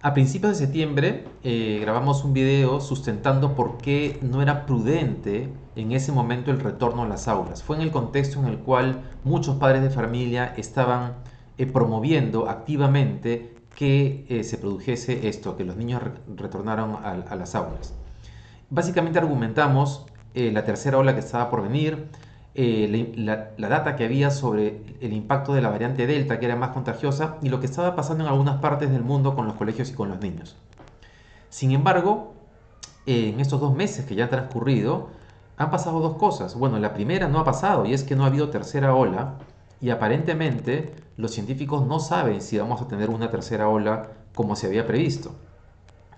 A principios de septiembre eh, grabamos un video sustentando por qué no era prudente en ese momento el retorno a las aulas. Fue en el contexto en el cual muchos padres de familia estaban eh, promoviendo activamente que eh, se produjese esto, que los niños retornaran a, las aulas. Básicamente argumentamos la tercera ola que estaba por venir, eh, la, data que había sobre el impacto de la variante Delta, que era más contagiosa, y lo que estaba pasando en algunas partes del mundo con los colegios y con los niños. Sin embargo, en estos dos meses que ya han transcurrido, han pasado dos cosas. Bueno, la primera no ha pasado y es que no ha habido tercera ola y aparentemente los científicos no saben si vamos a tener una tercera ola como se había previsto.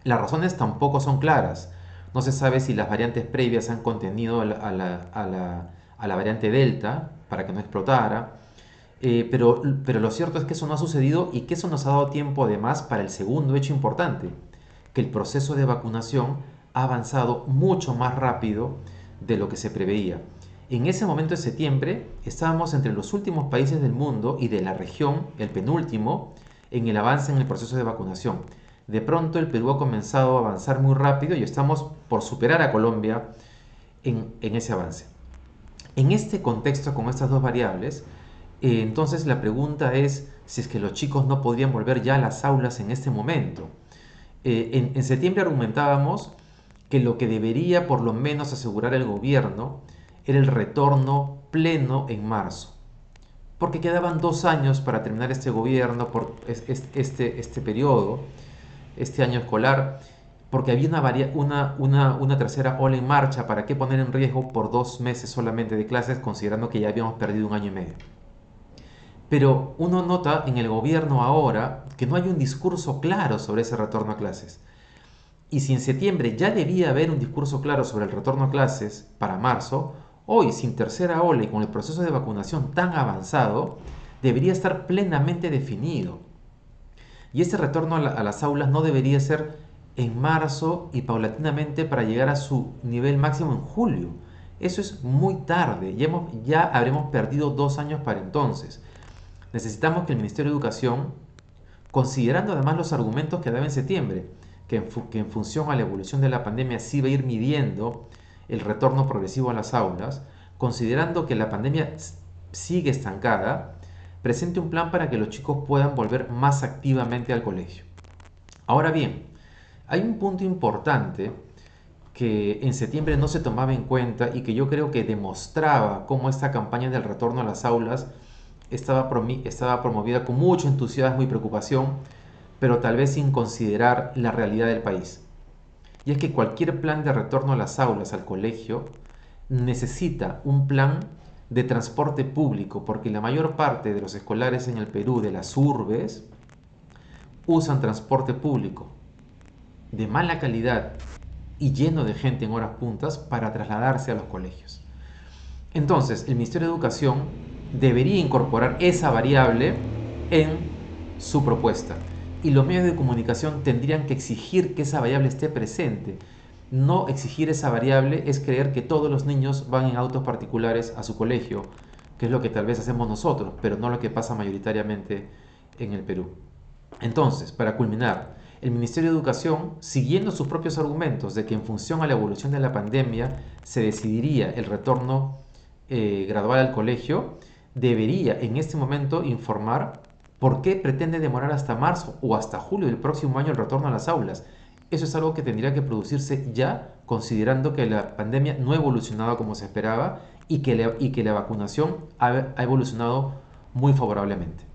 Las razones tampoco son claras. No se sabe si las variantes previas han contenido a la variante Delta para que no explotara. Eh, pero, pero lo cierto es que eso no ha sucedido y que eso nos ha dado tiempo además para el segundo hecho importante, que el proceso de vacunación ha avanzado mucho más rápido de lo que se preveía. En ese momento de septiembre estábamos entre los últimos países del mundo y de la región, el penúltimo, en el avance en el proceso de vacunación. De pronto el Perú ha comenzado a avanzar muy rápido y estamos por superar a Colombia en, en ese avance. En este contexto, con estas dos variables, eh, entonces la pregunta es si es que los chicos no podrían volver ya a las aulas en este momento. Eh, en, septiembre argumentábamos que lo que debería por lo menos asegurar el gobierno era el retorno pleno en marzo, porque quedaban dos años para terminar este gobierno, por este, este periodo, este año escolar, porque había una, tercera ola en marcha, ¿para qué poner en riesgo por dos meses solamente de clases, considerando que ya habíamos perdido un año y medio? Pero uno nota en el gobierno ahora que no hay un discurso claro sobre ese retorno a clases. Y si en septiembre ya debía haber un discurso claro sobre el retorno a clases para marzo, hoy sin tercera ola y con el proceso de vacunación tan avanzado, debería estar plenamente definido. Y ese retorno a las aulas no debería ser en marzo y paulatinamente para llegar a su nivel máximo en julio. Eso es muy tarde, ya, habremos perdido dos años para entonces. Necesitamos que el Ministerio de Educación, considerando además los argumentos que daba en septiembre, que en, que en función a la evolución de la pandemia sí va a ir midiendo el retorno progresivo a las aulas, considerando que la pandemia sigue estancada, presente un plan para que los chicos puedan volver más activamente al colegio. Ahora bien, hay un punto importante que en septiembre no se tomaba en cuenta y que yo creo que demostraba cómo esta campaña del retorno a las aulas estaba, estaba promovida con mucho entusiasmo y preocupación, pero tal vez sin considerar la realidad del país. Y es que cualquier plan de retorno a las aulas, al colegio, necesita un plan de transporte público, porque la mayor parte de los escolares en el Perú, de las urbes, usan transporte público de mala calidad y lleno de gente en horas puntas para trasladarse a los colegios. Entonces, el Ministerio de Educación debería incorporar esa variable en su propuesta y los medios de comunicación tendrían que exigir que esa variable esté presente. No exigir esa variable es creer que todos los niños van en autos particulares a su colegio, que es lo que tal vez hacemos nosotros, pero no lo que pasa mayoritariamente en el Perú. Entonces, para culminar, el Ministerio de Educación, siguiendo sus propios argumentos de que en función a la evolución de la pandemia se decidiría el retorno eh, gradual al colegio, debería en este momento informar por qué pretende demorar hasta marzo o hasta julio del próximo año el retorno a las aulas. Eso es algo que tendría que producirse ya, considerando que la pandemia no ha evolucionado como se esperaba y que la, y que la vacunación ha evolucionado muy favorablemente.